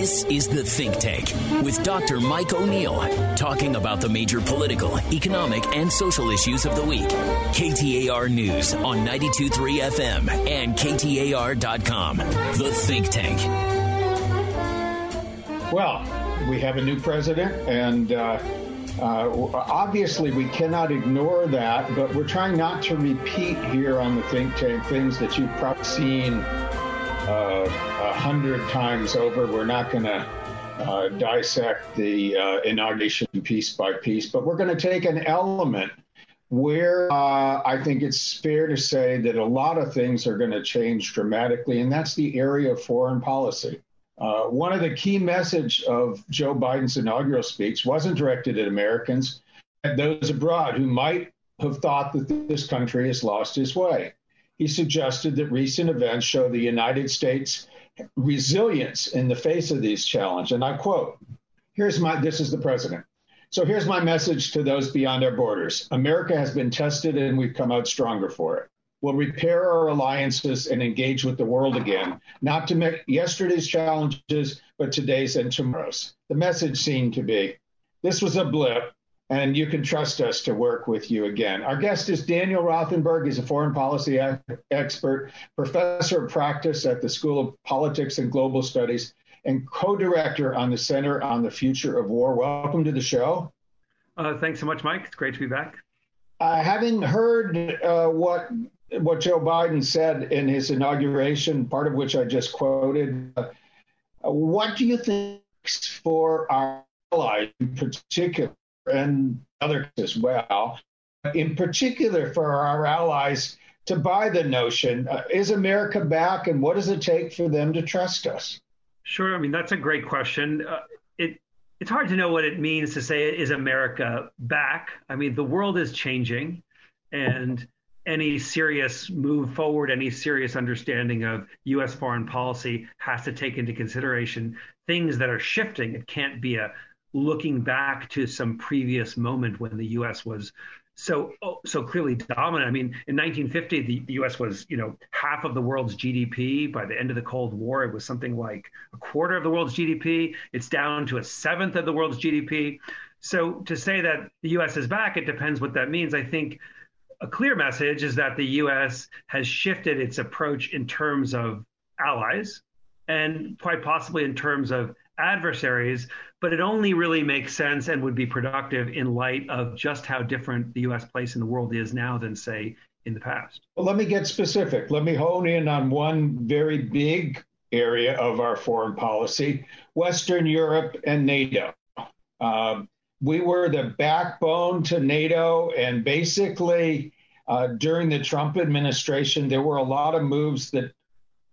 This is The Think Tank with Dr. Mike O'Neill, talking about the major political, economic, and social issues of the week. KTAR News on 92.3 FM and KTAR.com. The Think Tank. Well, we have a new president, and uh, uh, obviously we cannot ignore that, but we're trying not to repeat here on the Think Tank things that you've probably seen a hundred times over. We're not going to uh, dissect the uh, inauguration piece by piece, but we're going to take an element where uh, I think it's fair to say that a lot of things are going to change dramatically, and that's the area of foreign policy. Uh, one of the key message of Joe Biden's inaugural speech wasn't directed at Americans, at those abroad who might have thought that this country has lost its way he suggested that recent events show the United States resilience in the face of these challenges. And I quote, here's my, this is the president. So here's my message to those beyond our borders. America has been tested and we've come out stronger for it. We'll repair our alliances and engage with the world again, not to make yesterday's challenges, but today's and tomorrow's. The message seemed to be this was a blip and you can trust us to work with you again. Our guest is Daniel Rothenberg. He's a foreign policy expert, professor of practice at the School of Politics and Global Studies, and co director on the Center on the Future of War. Welcome to the show. Uh, thanks so much, Mike. It's great to be back. Uh, having heard uh, what what Joe Biden said in his inauguration, part of which I just quoted, uh, what do you think for our allies in particular and others as well. In particular, for our allies to buy the notion uh, is America back, and what does it take for them to trust us? Sure. I mean, that's a great question. Uh, it it's hard to know what it means to say is America back. I mean, the world is changing, and any serious move forward, any serious understanding of U.S. foreign policy has to take into consideration things that are shifting. It can't be a looking back to some previous moment when the U.S. was so so clearly dominant. I mean, in 1950, the, the, U.S. was you know half of the world's GDP. By the end of the Cold War, it was something like a quarter of the world's GDP. It's down to a seventh of the world's GDP. So to say that the U.S. is back, it depends what that means. I think a clear message is that the U.S. has shifted its approach in terms of allies and quite possibly in terms of adversaries, but it only really makes sense and would be productive in light of just how different the U.S. place in the world is now than, say, in the past. Well, let me get specific. Let me hone in on one very big area of our foreign policy Western Europe and NATO. Uh, we were the backbone to NATO, and basically, uh, during the Trump administration, there were a lot of moves that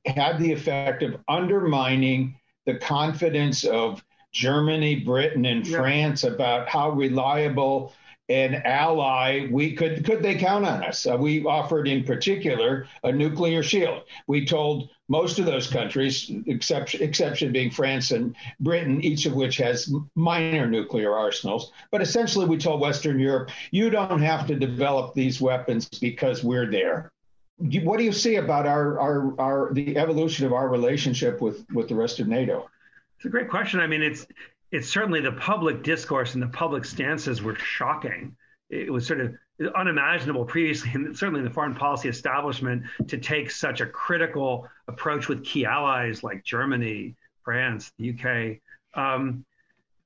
had the effect of undermining the confidence of Germany, Britain, and yeah. France about how reliable an ally we could could they count on us. Uh, we offered in particular a nuclear shield. We told most of those countries exception exception being france and britain each of which has minor nuclear arsenals. But essentially we told western europe you don't have to develop these weapons because we're there what do you see about our, our, our the evolution of our relationship with, with the rest of NATO? It's a great question. I mean, it's it's certainly the public discourse and the public stances were shocking. It was sort of unimaginable previously, and certainly in the foreign policy establishment, to take such a critical approach with key allies like Germany, France, the UK. Um,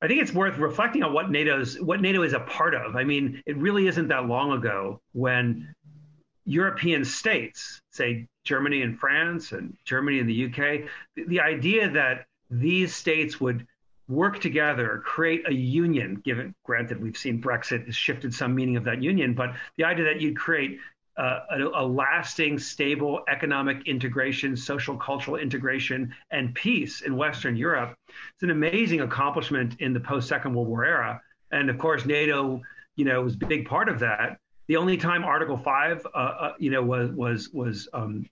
I think it's worth reflecting on what NATO's what NATO is a part of. I mean, it really isn't that long ago when European states, say Germany and France and Germany and the UK, the, the idea that these states would work together, create a union, given granted we've seen Brexit has shifted some meaning of that union, but the idea that you'd create uh, a, a, lasting, stable economic integration, social, cultural integration, and peace in Western Europe. It's an amazing accomplishment in the post Second World War era. And of course, NATO, you know, was a big part of that. The only time Article Five, uh, uh, you know, was was was um,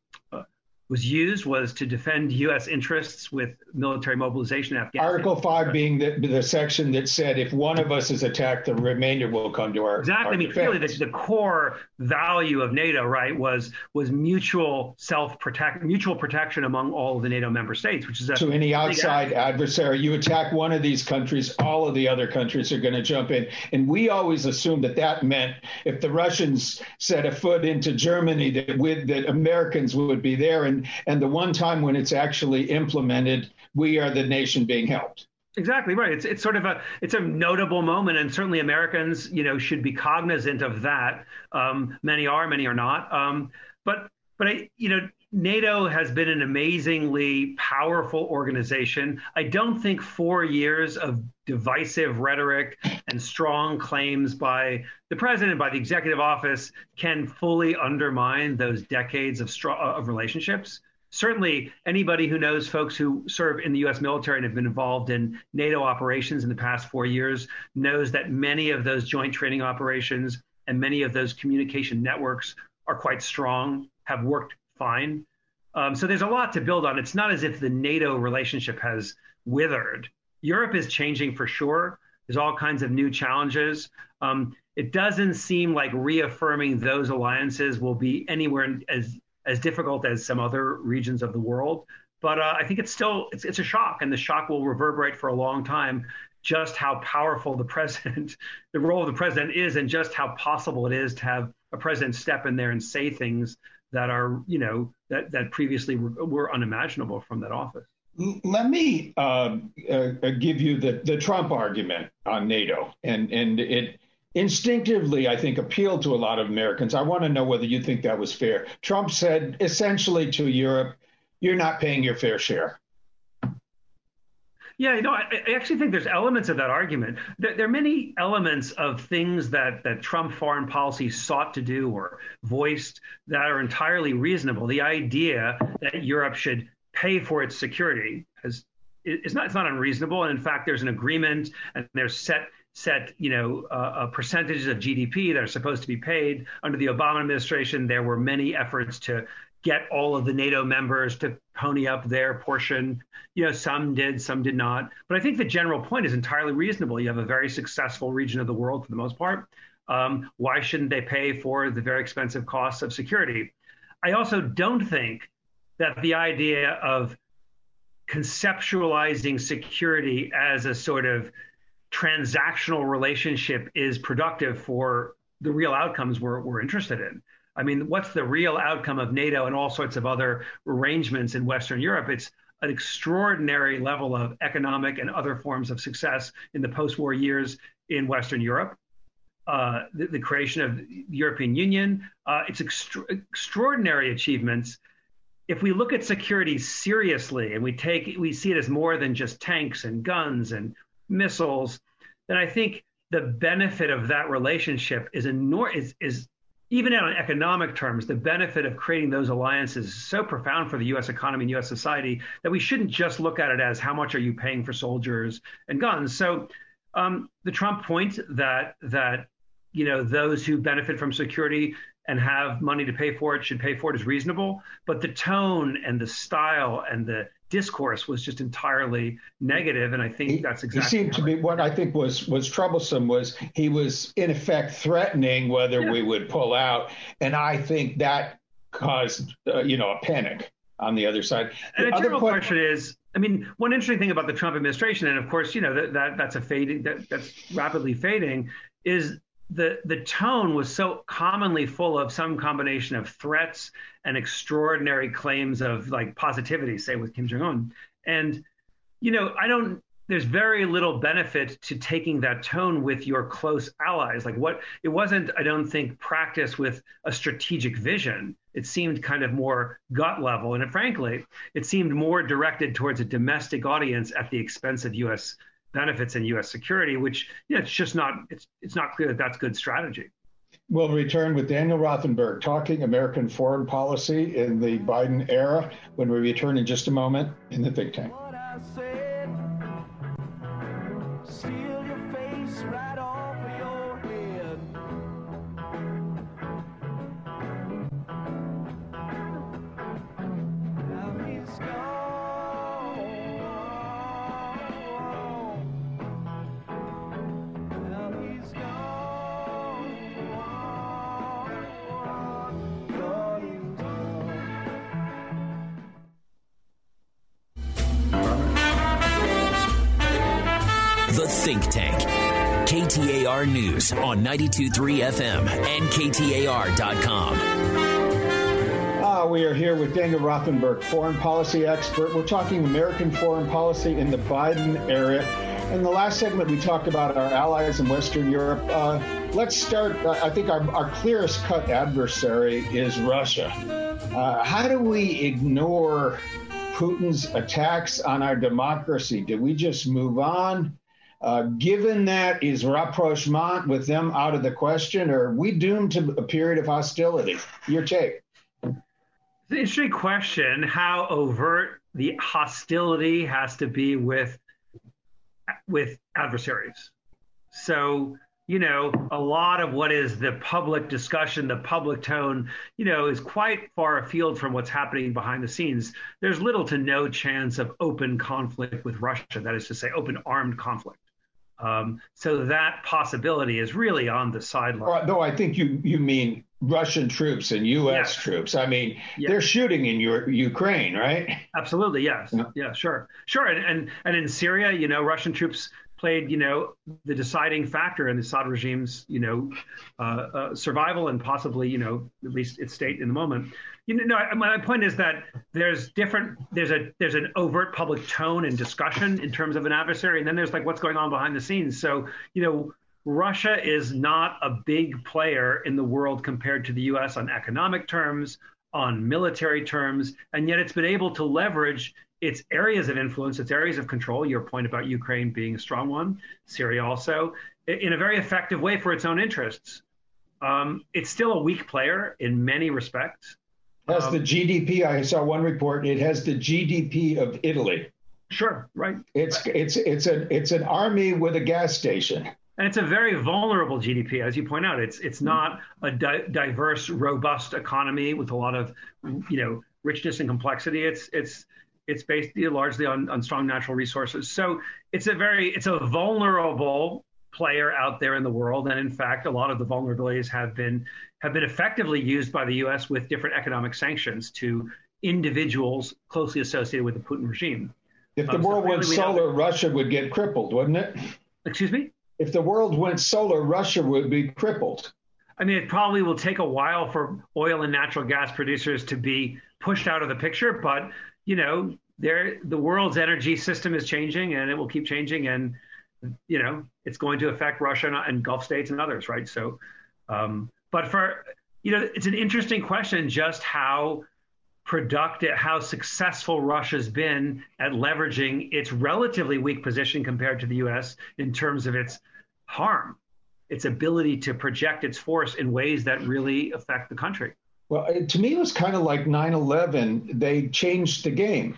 was used was to defend U.S. interests with military mobilization in Afghanistan. Article 5 being the, the section that said if one of us is attacked, the remainder will come to our Exactly. Our I mean, defense. clearly, the, the, core value of NATO, right, was was mutual self protect, mutual protection among all of the NATO member states, which is a, to any outside adversary. You attack one of these countries, all of the other countries are going to jump in. And we always assumed that that meant if the Russians set a foot into Germany, that with that Americans would be there. And and the one time when it's actually implemented, we are the nation being helped. Exactly right. It's it's sort of a it's a notable moment, and certainly Americans, you know, should be cognizant of that. Um, many are, many are not. Um, but but I, you know, NATO has been an amazingly powerful organization. I don't think four years of divisive rhetoric and strong claims by the president, by the executive office, can fully undermine those decades of, of relationships. Certainly, anybody who knows folks who serve in the U.S. military and have been involved in NATO operations in the past four years knows that many of those joint training operations and many of those communication networks are quite strong, have worked fine. Um, so there's a lot to build on. It's not as if the NATO relationship has withered. Europe is changing for sure. There's all kinds of new challenges. Um, it doesn't seem like reaffirming those alliances will be anywhere as as difficult as some other regions of the world. But uh, I think it's still it's, it's a shock, and the shock will reverberate for a long time. Just how powerful the president, the role of the president is, and just how possible it is to have a president step in there and say things that are, you know, that that previously were, were unimaginable from that office. Let me uh, uh, give you the the Trump argument on NATO, and and it instinctively, I think, appealed to a lot of Americans. I want to know whether you think that was fair. Trump said essentially to Europe, "You're not paying your fair share." Yeah, you know, I, I, actually think there's elements of that argument. There, there, are many elements of things that that Trump foreign policy sought to do or voiced that are entirely reasonable. The idea that Europe should pay for its security is not it's not unreasonable, and in fact, there's an agreement and there's set set you know uh, uh, percentages of GDP that are supposed to be paid. Under the Obama administration, there were many efforts to get all of the NATO members to pony up their portion. You know, some did, some did not. But I think the general point is entirely reasonable. You have a very successful region of the world for the most part. Um, why shouldn't they pay for the very expensive costs of security? I also don't think that the idea of conceptualizing security as a sort of transactional relationship is productive for the real outcomes we're, we're interested in. I mean, what's the real outcome of NATO and all sorts of other arrangements in Western Europe? It's an extraordinary level of economic and other forms of success in the post war years in Western Europe. Uh, the, the, creation of the European Union, uh, it's extra- extraordinary achievements. If we look at security seriously and we take we see it as more than just tanks and guns and missiles, then I think the benefit of that relationship is enormous. Is, is even on economic terms, the benefit of creating those alliances is so profound for the U.S. economy and U.S. society that we shouldn't just look at it as how much are you paying for soldiers and guns. So um, the Trump point that that you know those who benefit from security and have money to pay for it should pay for it is reasonable, but the tone and the style and the discourse was just entirely negative, and I think he, that's exactly. He seemed to be what I think was was troublesome was he was in effect threatening whether yeah. we would pull out, and I think that caused uh, you know a panic on the other side. And the a general point, question is, I mean, one interesting thing about the Trump administration, and of course, you know that, that that's a fading that, that's rapidly fading, is the the tone was so commonly full of some combination of threats and extraordinary claims of like positivity, say with Kim Jong Un. And you know, I don't. There's very little benefit to taking that tone with your close allies. Like what it wasn't, I don't think, practice with a strategic vision. It seemed kind of more gut level, and it, frankly, it seemed more directed towards a domestic audience at the expense of U.S benefits in U.S. security, which you know, it's just not it's it's not clear that that's good strategy. We'll return with Daniel Rothenberg talking American foreign policy in the Biden era when we return in just a moment in the think tank. On 923 FM and KTAR.com. Ah, we are here with Daniel Rothenberg, foreign policy expert. We're talking American foreign policy in the Biden era. In the last segment, we talked about our allies in Western Europe. Uh, let's start. Uh, I think our, our, clearest cut adversary is Russia. Uh, how do we ignore Putin's attacks on our democracy? Do we just move on? Uh, given that, is rapprochement with them out of the question, or are we doomed to a period of hostility? Your take. It's an interesting question how overt the hostility has to be with with adversaries. So, you know, a lot of what is the public discussion, the public tone, you know, is quite far afield from what's happening behind the scenes. There's little to no chance of open conflict with Russia, that is to say, open armed conflict. Um, so that possibility is really on the sideline. Though I think you you mean Russian troops and U.S. Yes. troops. I mean, yes. they're shooting in your, Ukraine, right? Absolutely, yes, yeah, yeah sure, sure. And, and and in Syria, you know, Russian troops played, you know, the deciding factor in the Assad regime's, you know, uh, uh, survival and possibly, you know, at least its state in the moment. You know, my point is that there's different, there's a there's an overt public tone and discussion in terms of an adversary, and then there's like what's going on behind the scenes. So, you know, Russia is not a big player in the world compared to the U.S. on economic terms, on military terms, and yet it's been able to leverage its areas of influence, its areas of control, your point about Ukraine being a strong one, Syria also, in a very effective way for its own interests. Um, it's still a weak player in many respects. Has um, the GDP, I saw one report, it has the GDP of Italy. Sure, right. It's it's it's an it's an army with a gas station. And it's a very vulnerable GDP, as you point out. It's it's not a di- diverse, robust economy with a lot of, you know, richness and complexity. It's it's it's based largely on, on strong natural resources. So it's a very it's a vulnerable player out there in the world, and in fact, a lot of the vulnerabilities have been have been effectively used by the U.S. with different economic sanctions to individuals closely associated with the Putin regime. If the um, world so went solar, Russia would get crippled, wouldn't it? Excuse me. If the world went solar, Russia would be crippled. I mean, it probably will take a while for oil and natural gas producers to be pushed out of the picture, but you know, there the world's energy system is changing and it will keep changing and you know, it's going to affect Russia and Gulf states and others, right? So um, but for you know, it's an interesting question just how productive, how successful Russia's been at leveraging its relatively weak position compared to the US in terms of its harm, its ability to project its force in ways that really affect the country. Well, to me, it was kind of like 9 11. They changed the game.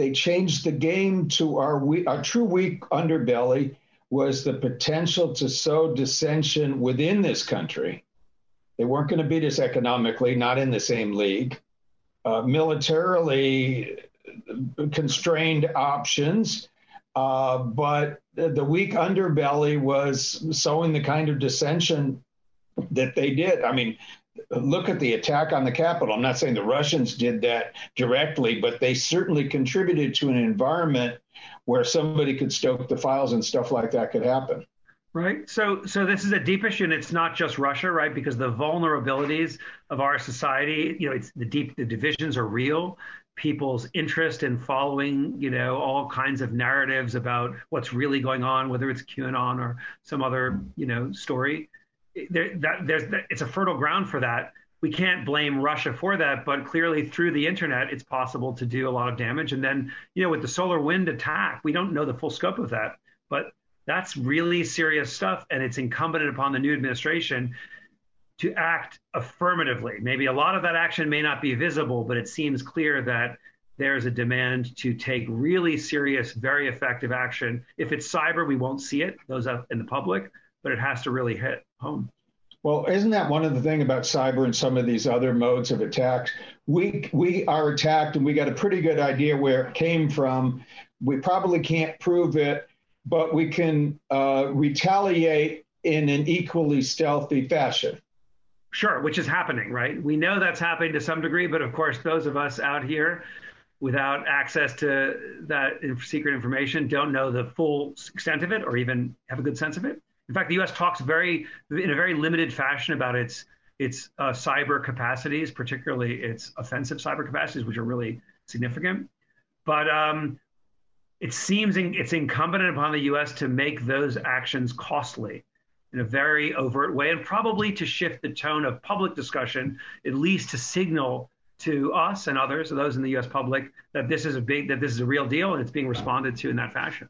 They changed the game to our, we- our true weak underbelly was the potential to sow dissension within this country. They weren't going to beat us economically, not in the same league. Uh, militarily constrained options, uh, but the weak underbelly was sowing the kind of dissension that they did. I mean, look at the attack on the Capitol. I'm not saying the Russians did that directly, but they certainly contributed to an environment where somebody could stoke the files and stuff like that could happen. Right. So, so this is a deep issue, and it's not just Russia, right? Because the vulnerabilities of our society, you know, it's the deep, the divisions are real. People's interest in following, you know, all kinds of narratives about what's really going on, whether it's QAnon or some other, you know, story, there, that, there's it's a fertile ground for that. We can't blame Russia for that, but clearly through the internet, it's possible to do a lot of damage. And then, you know, with the SolarWinds attack, we don't know the full scope of that, but that's really serious stuff. And it's incumbent upon the new administration to act affirmatively. Maybe a lot of that action may not be visible, but it seems clear that there's a demand to take really serious, very effective action. If it's cyber, we won't see it, those in the public, but it has to really hit home. Well, isn't that one of the thing about cyber and some of these other modes of attacks? We we are attacked and we got a pretty good idea where it came from. We probably can't prove it, but we can uh, retaliate in an equally stealthy fashion. Sure, which is happening, right? We know that's happening to some degree, but of course, those of us out here without access to that secret information don't know the full extent of it or even have a good sense of it. In fact, the U.S. talks very in a very limited fashion about its its uh, cyber capacities, particularly its offensive cyber capacities, which are really significant. But um, it seems in, it's incumbent upon the U.S. to make those actions costly in a very overt way, and probably to shift the tone of public discussion, at least to signal to us and others, those in the U.S. public, that this is a big, that this is a real deal, and it's being responded to in that fashion.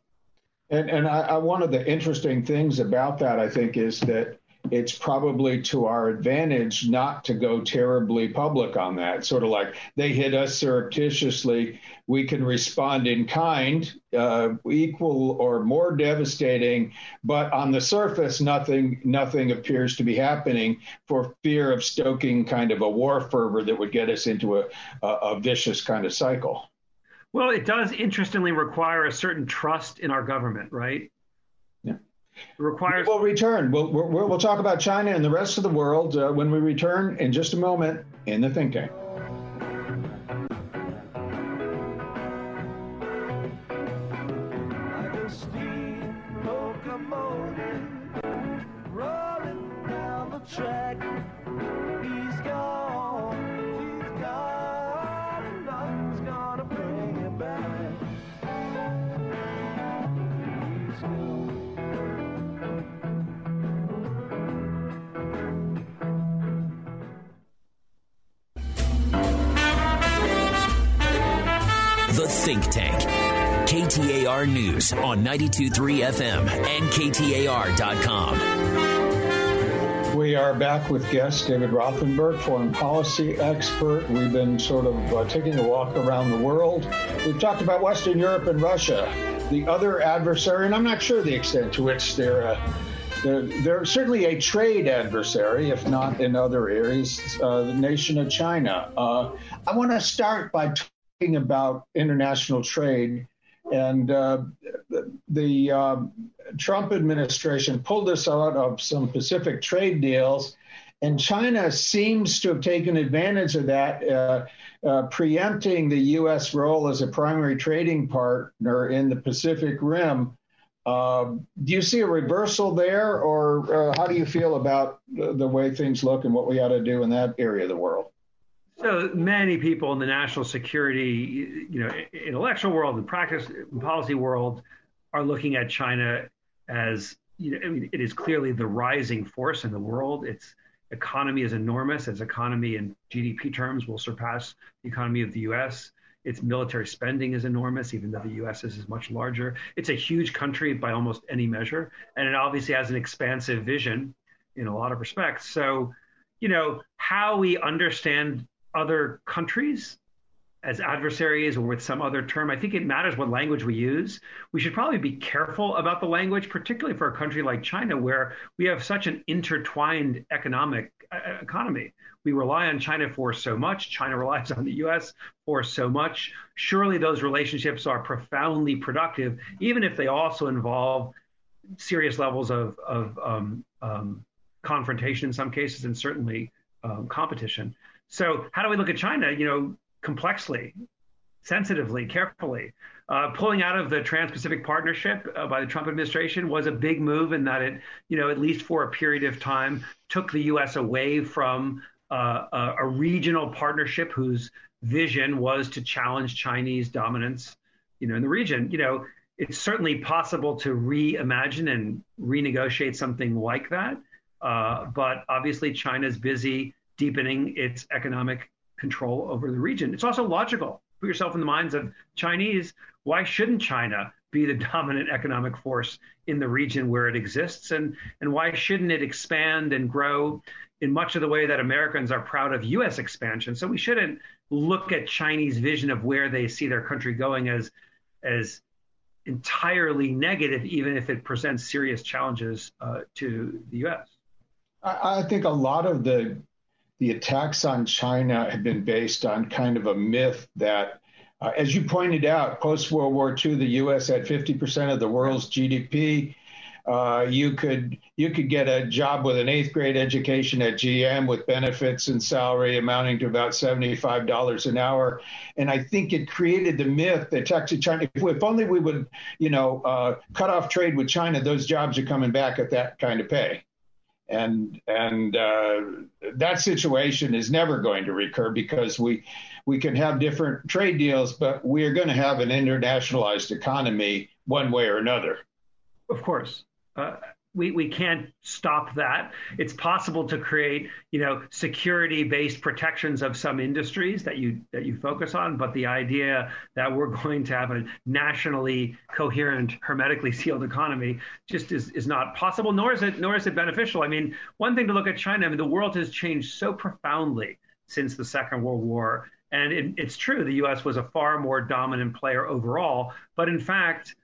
And, and I, I, one of the interesting things about that, I think, is that it's probably to our advantage not to go terribly public on that. Sort of like they hit us surreptitiously, we can respond in kind, uh, equal or more devastating, but on the surface, nothing nothing appears to be happening for fear of stoking kind of a war fervor that would get us into a, a, a vicious kind of cycle. Well, it does interestingly require a certain trust in our government, right? Yeah. It requires. We'll return. We'll, we'll, we'll talk about China and the rest of the world uh, when we return in just a moment in the think tank. track Think Tank. KTAR News on 92.3 FM and KTAR.com. We are back with guest David Rothenberg, foreign policy expert. We've been sort of uh, taking a walk around the world. We've talked about Western Europe and Russia. The other adversary, and I'm not sure the extent to which they're. Uh, they're, they're, certainly a trade adversary, if not in other areas, uh, the nation of China. Uh, I want to start by about international trade, and uh, the uh, Trump administration pulled us out of some Pacific trade deals, and China seems to have taken advantage of that, uh, uh preempting the U.S. role as a primary trading partner in the Pacific Rim. Uh, do you see a reversal there, or uh, how do you feel about the, the way things look and what we ought to do in that area of the world? So many people in the national security, you know, intellectual world and practice and policy world are looking at China as, you know, I mean, it is clearly the rising force in the world. Its economy is enormous. Its economy in GDP terms will surpass the economy of the U.S. Its military spending is enormous, even though the U.S. is much larger. It's a huge country by almost any measure, and it obviously has an expansive vision in a lot of respects. So, you know, how we understand other countries as adversaries or with some other term. I think it matters what language we use. We should probably be careful about the language, particularly for a country like China, where we have such an intertwined economic uh, economy. We rely on China for so much. China relies on the U.S. for so much. Surely those relationships are profoundly productive, even if they also involve serious levels of, of um, um, confrontation in some cases and certainly um, competition. So how do we look at China? You know, complexly, sensitively, carefully. Uh, pulling out of the Trans-Pacific Partnership uh, by the Trump administration was a big move in that it, you know, at least for a period of time, took the U.S. away from uh, a, a regional partnership whose vision was to challenge Chinese dominance, you know, in the region. You know, it's certainly possible to reimagine and renegotiate something like that, uh, but obviously China's busy deepening its economic control over the region. It's also logical. Put yourself in the minds of Chinese. Why shouldn't China be the dominant economic force in the region where it exists? And, and why shouldn't it expand and grow in much of the way that Americans are proud of U.S. expansion? So we shouldn't look at Chinese vision of where they see their country going as, as entirely negative, even if it presents serious challenges uh, to the U.S. I think a lot of the the attacks on China have been based on kind of a myth that, uh, as you pointed out, post World War II, the U.S. had 50% of the world's GDP. uh, you could you could get a job with an eighth grade education at GM with benefits and salary amounting to about seventy five dollars an hour, and I think it created the myth that Texas China. If, if only we would, you know, uh, cut off trade with China, those jobs are coming back at that kind of pay, and and uh, that situation is never going to recur because we we can have different trade deals, but we are going to have an internationalized economy one way or another. Of course. Uh, we, we can't stop that. It's possible to create, you know, security-based protections of some industries that you that you focus on, but the idea that we're going to have a nationally coherent, hermetically sealed economy just is, is not possible, nor is it nor is it beneficial. I mean, one thing to look at China, I mean, the world has changed so profoundly since the Second World War. And it, it's true, the US was a far more dominant player overall, but in fact,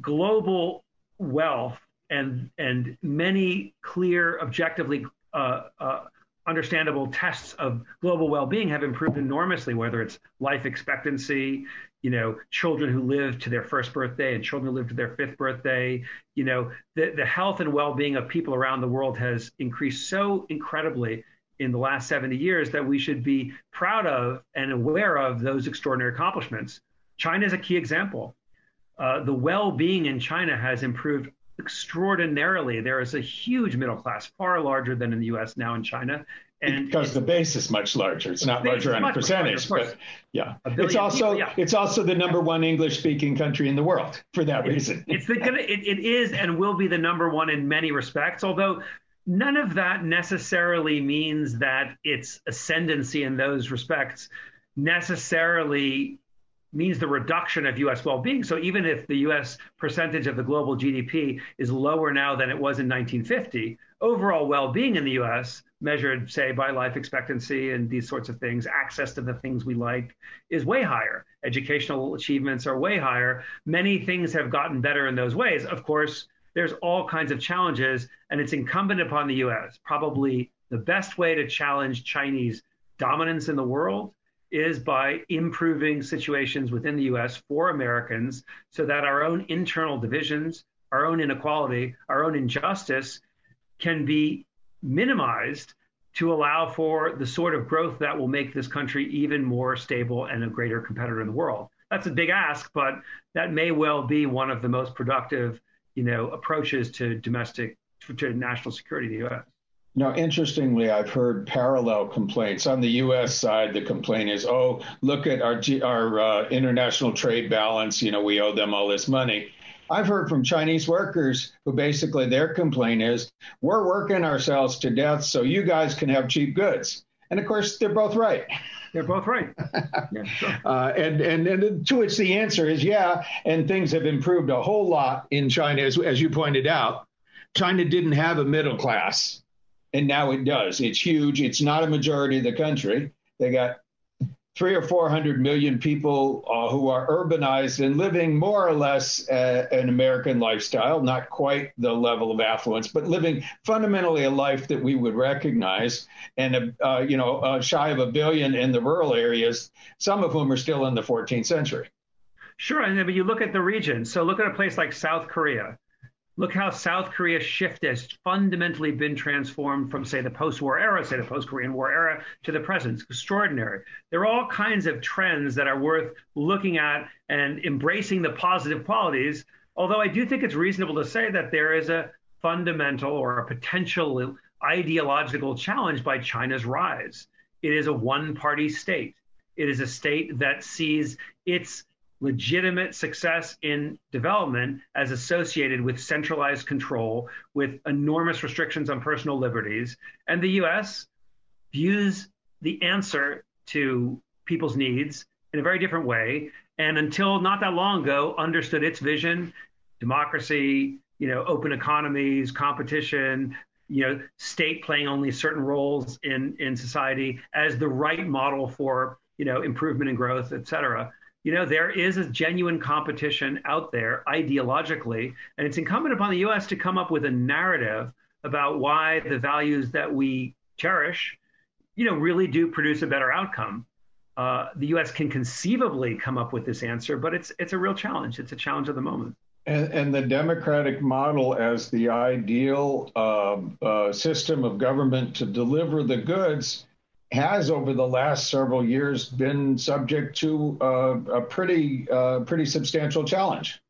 global wealth and and many clear, objectively uh, uh, understandable tests of global well-being have improved enormously. Whether it's life expectancy, you know, children who live to their first birthday and children who live to their fifth birthday, you know, the the health and well-being of people around the world has increased so incredibly in the last 70 years that we should be proud of and aware of those extraordinary accomplishments. China is a key example. Uh, the well-being in China has improved extraordinarily. There is a huge middle class, far larger than in the U.S. now in China. And because the base is much larger, it's not larger on a percentage, larger, but yeah, it's also people, yeah. it's also the number one English-speaking country in the world for that reason. It's the, it, it is and will be the number one in many respects. Although none of that necessarily means that its ascendancy in those respects necessarily means the reduction of U.S. well-being. So even if the U.S. percentage of the global GDP is lower now than it was in 1950, overall well-being in the U.S., measured, say, by life expectancy and these sorts of things, access to the things we like, is way higher. Educational achievements are way higher. Many things have gotten better in those ways. Of course, there's all kinds of challenges, and it's incumbent upon the U.S. Probably the best way to challenge Chinese dominance in the world is by improving situations within the US for Americans so that our own internal divisions, our own inequality, our own injustice can be minimized to allow for the sort of growth that will make this country even more stable and a greater competitor in the world. That's a big ask, but that may well be one of the most productive, you know, approaches to domestic to national security in the US. Now, interestingly, I've heard parallel complaints. On the U.S. side, the complaint is, oh, look at our, our uh, international trade balance. You know, we owe them all this money. I've heard from Chinese workers who basically their complaint is, we're working ourselves to death so you guys can have cheap goods. And of course, they're both right. They're both right. Yeah, sure. uh, and, and, and to which the answer is yeah, and things have improved a whole lot in China, as, as you pointed out. China didn't have a middle class and now it does. It's huge. It's not a majority of the country. They got three or four hundred million people uh, who are urbanized and living more or less uh, an American lifestyle, not quite the level of affluence, but living fundamentally a life that we would recognize. And uh, you know, uh, shy of a billion in the rural areas, some of whom are still in the 14th century. Sure, and then you look at the region. So look at a place like South Korea. Look how South Korea's shift has fundamentally been transformed from, say, the post war era, say, the post Korean War era, to the present. It's extraordinary. There are all kinds of trends that are worth looking at and embracing the positive qualities. Although I do think it's reasonable to say that there is a fundamental or a potential ideological challenge by China's rise. It is a one party state. It is a state that sees its legitimate success in development as associated with centralized control, with enormous restrictions on personal liberties. And the US views the answer to people's needs in a very different way. And until not that long ago, understood its vision, democracy, you know, open economies, competition, you know, state playing only certain roles in, in society as the right model for, you know, improvement and growth, et cetera you know, there is a genuine competition out there ideologically, and it's incumbent upon the U.S. to come up with a narrative about why the values that we cherish, you know, really do produce a better outcome. Uh, the U.S. can conceivably come up with this answer, but it's it's a real challenge. It's a challenge of the moment. And, and, the democratic model as the ideal uh, uh, system of government to deliver the goods has, over the last several years, been subject to uh, a pretty uh, pretty substantial challenge.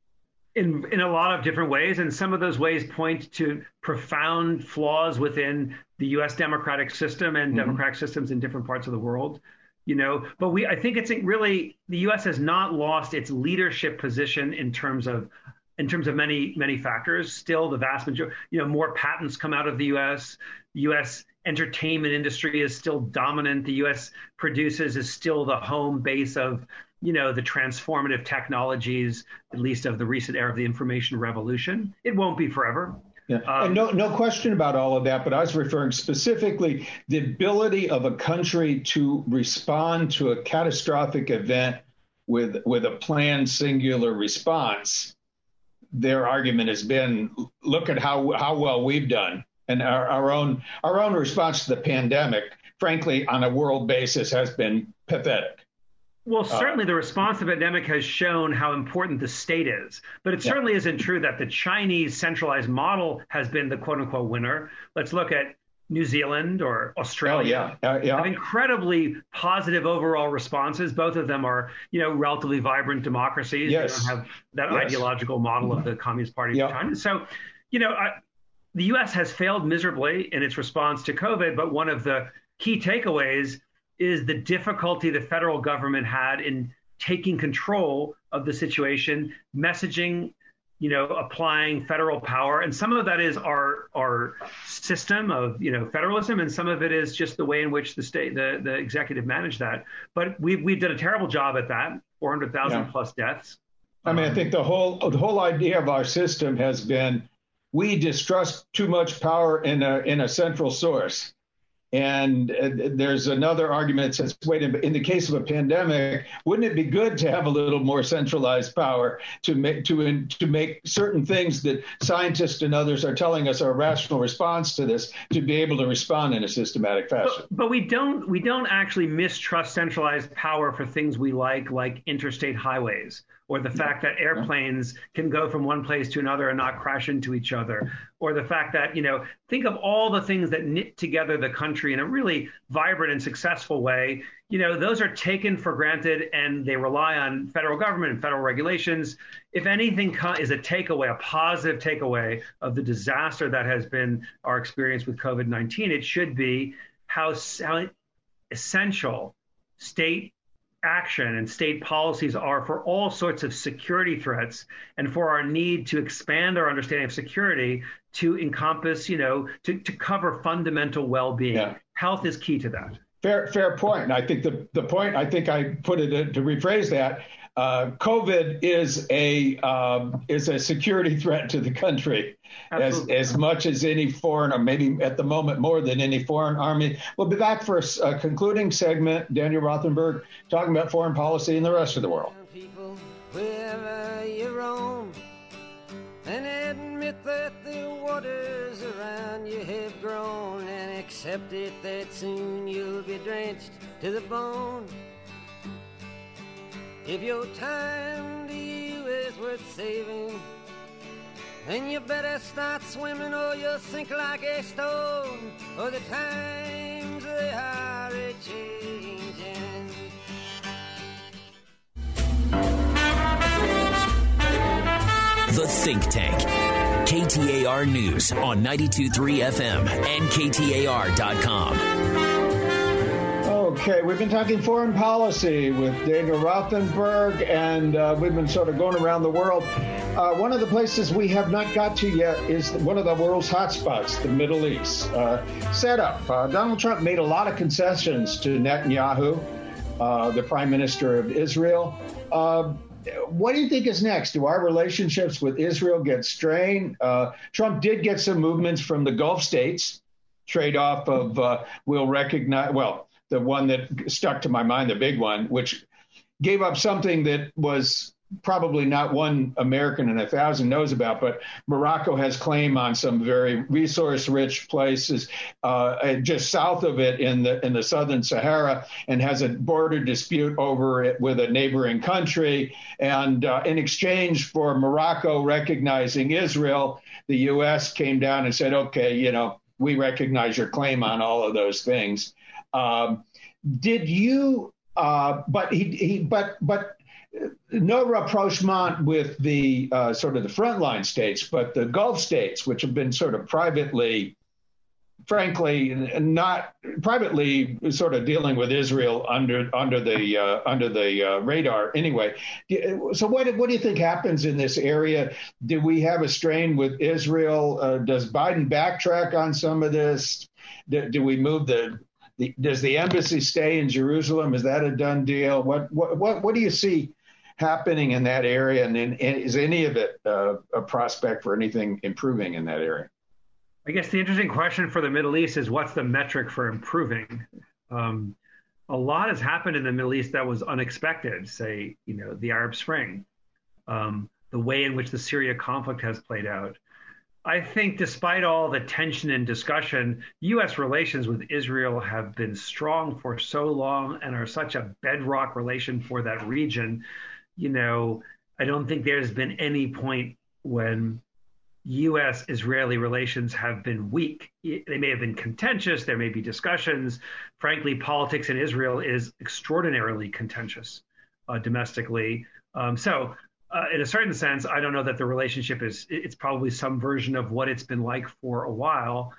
In, in a lot of different ways, and some of those ways point to profound flaws within the U.S. democratic system and mm-hmm. democratic systems in different parts of the world you know but we i think it's really the us has not lost its leadership position in terms of in terms of many many factors still the vast majority you know more patents come out of the us the us entertainment industry is still dominant the us produces is still the home base of you know the transformative technologies at least of the recent era of the information revolution it won't be forever yeah. Um, and no, no question about all of that, but I was referring specifically the ability of a country to respond to a catastrophic event with with a planned singular response. Their argument has been, look at how how well we've done, and our, our own our own response to the pandemic, frankly, on a world basis, has been pathetic. Well, uh, certainly the response to the pandemic has shown how important the state is, but it yeah. certainly isn't true that the Chinese centralized model has been the quote unquote winner. Let's look at New Zealand or Australia oh, yeah. Uh, yeah. have incredibly positive overall responses. Both of them are, you know, relatively vibrant democracies. Yes. They don't have that yes. ideological model of the Communist Party of China. So, you know, I, the U.S. has failed miserably in its response to COVID, but one of the key takeaways is the difficulty the federal government had in taking control of the situation, messaging, you know, applying federal power, and some of that is our our system of you know federalism, and some of it is just the way in which the state the the executive managed that. But we've we've done a terrible job at that, four hundred thousand yeah. plus deaths. I mean, I think the whole the whole idea of our system has been we distrust too much power in a in a central source. And uh, there's another argument that says, wait, in the case of a pandemic, wouldn't it be good to have a little more centralized power to make to to make certain things that scientists and others are telling us are a rational response to this to be able to respond in a systematic fashion? But, but we don't we don't actually mistrust centralized power for things we like, like interstate highways or the fact that airplanes can go from one place to another and not crash into each other, or the fact that, you know, think of all the things that knit together the country in a really vibrant and successful way. You know, those are taken for granted and they rely on federal government and federal regulations. If anything is a takeaway, a positive takeaway of the disaster that has been our experience with COVID 19, it should be how, how essential state action and state policies are for all sorts of security threats and for our need to expand our understanding of security to encompass, you know, to, to cover fundamental well-being. Yeah. Health is key to that. Fair, fair point. I think the, the point, I think I put it to rephrase that, uh, COVID is a um, is a security threat to the country as as much as any foreign, or maybe at the moment more than any foreign army. We'll be back for a, concluding segment. Daniel Rothenberg talking about foreign policy in the rest of the world. People, wherever you roam, and admit that the waters around you have grown, and accept it that soon you'll be drenched to the bone. If your time to you is worth saving, then you better start swimming or you'll sink like a stone. Or the times they are a changing. The Think Tank. KTAR News on 923 FM and KTAR.com. Okay, we've been talking foreign policy with Daniel Rothenberg, and uh, we've been sort of going around the world. Uh, one of the places we have not got to yet is one of the world's hotspots, the Middle East. Uh, setup. Uh, Donald Trump made a lot of concessions to Netanyahu, uh, the prime minister of Israel. Uh, what do you think is next? Do our relationships with Israel get strained? Trump did get some movements from the Gulf states trade off of uh, we'll recognize well the one that stuck to my mind, the big one, which gave up something that was probably not one American in a thousand knows about, but Morocco has claim on some very resource-rich places uh, just south of it in the in the southern Sahara, and has a border dispute over it with a neighboring country. And uh, in exchange for Morocco recognizing Israel, the U.S. came down and said, "Okay, you know, we recognize your claim on all of those things." Um, did you? Uh, but he, he, but but no rapprochement with the uh, sort of the frontline states, but the Gulf states, which have been sort of privately, frankly, not privately sort of dealing with Israel under under the uh, under the uh, radar anyway. So what what do you think happens in this area? Do we have a strain with Israel? Uh, does Biden backtrack on some of this? Do, do we move the the, does the embassy stay in Jerusalem? Is that a done deal? What what what, what do you see happening in that area, and, and is any of it uh, a prospect for anything improving in that area? I guess the interesting question for the Middle East is what's the metric for improving? Um, a lot has happened in the Middle East that was unexpected. Say, you know, the Arab Spring, um, the way in which the Syria conflict has played out. I think, despite all the tension and discussion, U.S. relations with Israel have been strong for so long and are such a bedrock relation for that region you know, I don't think there's been any point when U.S. Israeli relations have been weak. They may have been contentious. There may be discussions. Frankly, politics in Israel is extraordinarily contentious uh, domestically. Um, so, uh, in a certain sense, I don't know that the relationship is, it's probably some version of what it's been like for a while.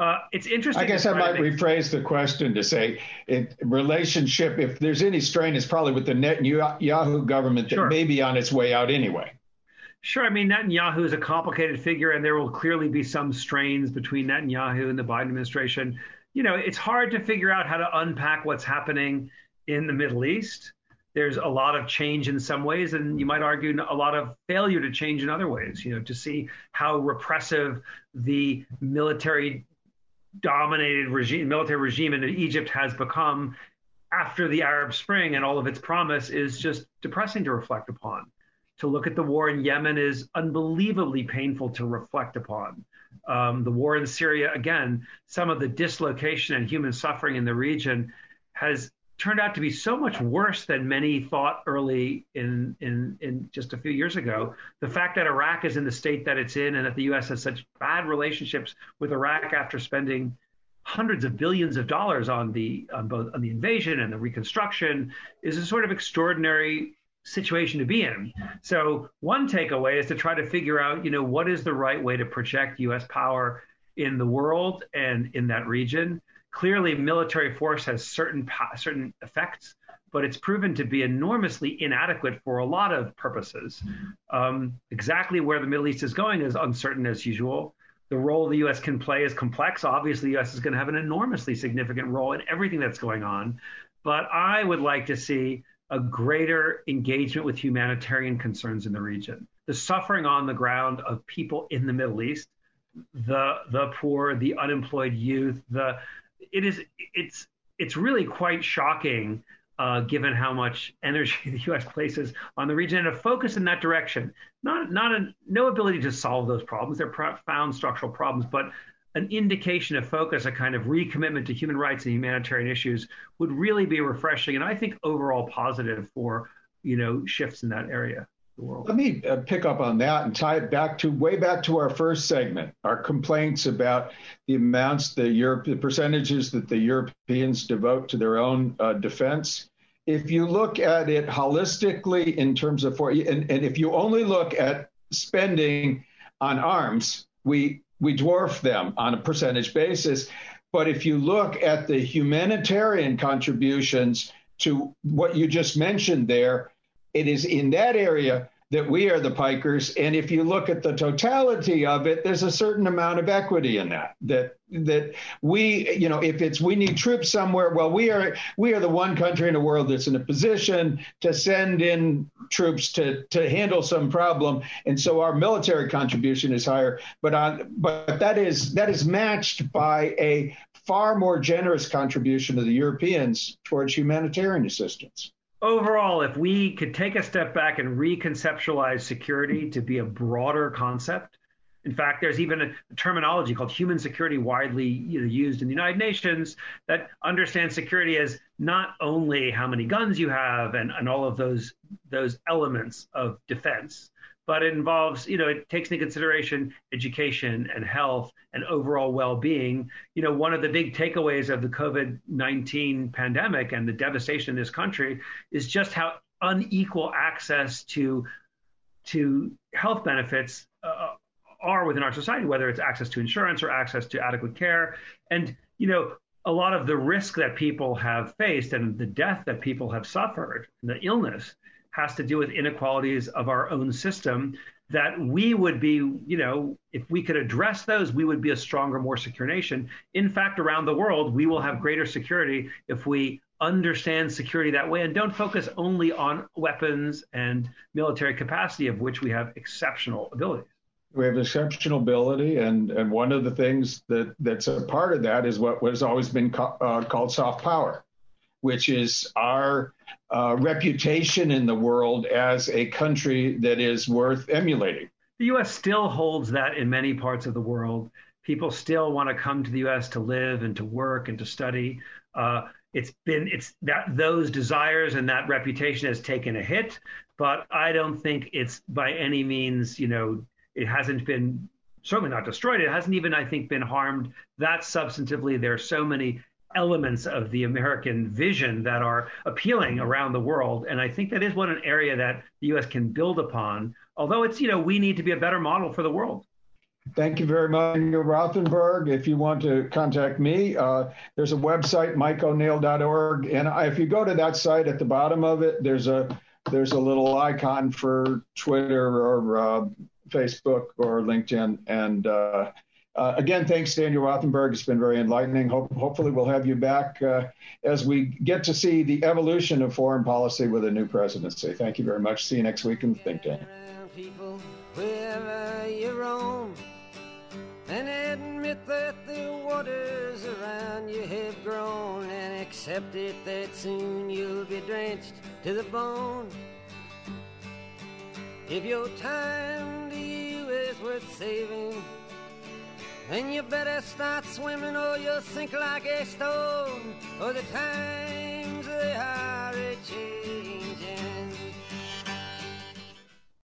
Uh, it's interesting. I guess I might make... rephrase the question to say, it, relationship. If there's any strain, it's probably with the Netanyahu government that sure. may be on its way out anyway. Sure. I mean, Netanyahu is a complicated figure, and there will clearly be some strains between Netanyahu and the Biden administration. You know, it's hard to figure out how to unpack what's happening in the Middle East. There's a lot of change in some ways, and you might argue a lot of failure to change in other ways. You know, to see how repressive the military dominated regime, military regime in Egypt has become after the Arab Spring and all of its promise is just depressing to reflect upon. To look at the war in Yemen is unbelievably painful to reflect upon. Um, the war in Syria, again, some of the dislocation and human suffering in the region has turned out to be so much worse than many thought early in, in, in just a few years ago. The fact that Iraq is in the state that it's in and that the U.S. has such bad relationships with Iraq after spending hundreds of billions of dollars on the on both on the invasion and the reconstruction is a sort of extraordinary situation to be in. So one takeaway is to try to figure out, you know, what is the right way to project U.S. power in the world and in that region clearly military force has certain certain effects, but it's proven to be enormously inadequate for a lot of purposes. Um, exactly where the Middle East is going is uncertain as usual. The role the U.S. can play is complex. Obviously, the U.S. is going to have an enormously significant role in everything that's going on. But I would like to see a greater engagement with humanitarian concerns in the region. The suffering on the ground of people in the Middle East, the the poor, the unemployed youth, the it is it's it's really quite shocking uh, given how much energy the U.S. places on the region and a focus in that direction. Not not a, no ability to solve those problems; they're profound structural problems, but an indication of focus, a kind of recommitment to human rights and humanitarian issues, would really be refreshing, and I think overall positive for you know shifts in that area the world. Let me uh, pick up on that and tie it back to way back to our first segment, our complaints about the amounts, the Europe, the percentages that the Europeans devote to their own uh, defense. If you look at it holistically in terms of for, and, and if you only look at spending on arms, we we dwarf them on a percentage basis. But if you look at the humanitarian contributions to what you just mentioned there, it is in that area that we are the pikers. And if you look at the totality of it there's a certain amount of equity in that that that we you know if it's we need troops somewhere well we are we are the one country in the world that's in a position to send in troops to to handle some problem. And so our military contribution is higher but on but that is that is matched by a far more generous contribution of the Europeans towards humanitarian assistance overall, if we could take a step back and reconceptualize security to be a broader concept, in fact, there's even a terminology called human security widely you know, used in the United Nations that understands security as not only how many guns you have and, and all of those those elements of defense, but it involves, you know, it takes into consideration education and health and overall well-being. You know, one of the big takeaways of the COVID-19 pandemic and the devastation in this country is just how unequal access to to health benefits uh, are within our society, whether it's access to insurance or access to adequate care. And, you know, a lot of the risk that people have faced and the death that people have suffered, the illness, has to do with inequalities of our own system that we would be, you know, if we could address those, we would be a stronger, more secure nation. In fact, around the world, we will have greater security if we understand security that way and don't focus only on weapons and military capacity, of which we have exceptional abilities. We have exceptional ability, and, and one of the things that, that's a part of that is what has always been co- uh, called soft power, which is our uh, reputation in the world as a country that is worth emulating. The U.S. still holds that in many parts of the world. People still want to come to the U.S. to live and to work and to study. Uh, it's been it's that those desires and that reputation has taken a hit, but I don't think it's by any means you know it hasn't been certainly not destroyed. It hasn't even, I think, been harmed that substantively. There are so many elements of the American vision that are appealing around the world. And I think that is one an area that the U.S. can build upon. Although it's, you know, we need to be a better model for the world. Thank you very much, Rothenberg. If you want to contact me, uh, there's a website, mikeoneal.org. And if you go to that site at the bottom of it, there's a there's a little icon for Twitter or uh, Facebook or LinkedIn. And uh, uh, again, thanks, Daniel Rothenberg. It's been very enlightening. Hope, hopefully, we'll have you back uh, as we get to see the evolution of foreign policy with a new presidency. Thank you very much. See you next week in the Think Tank. and admit that the waters around you have grown and accept it that soon you'll be drenched to the bone. If your time to you is worth saving, then you better start swimming or you'll sink like a stone, or the times they are a change.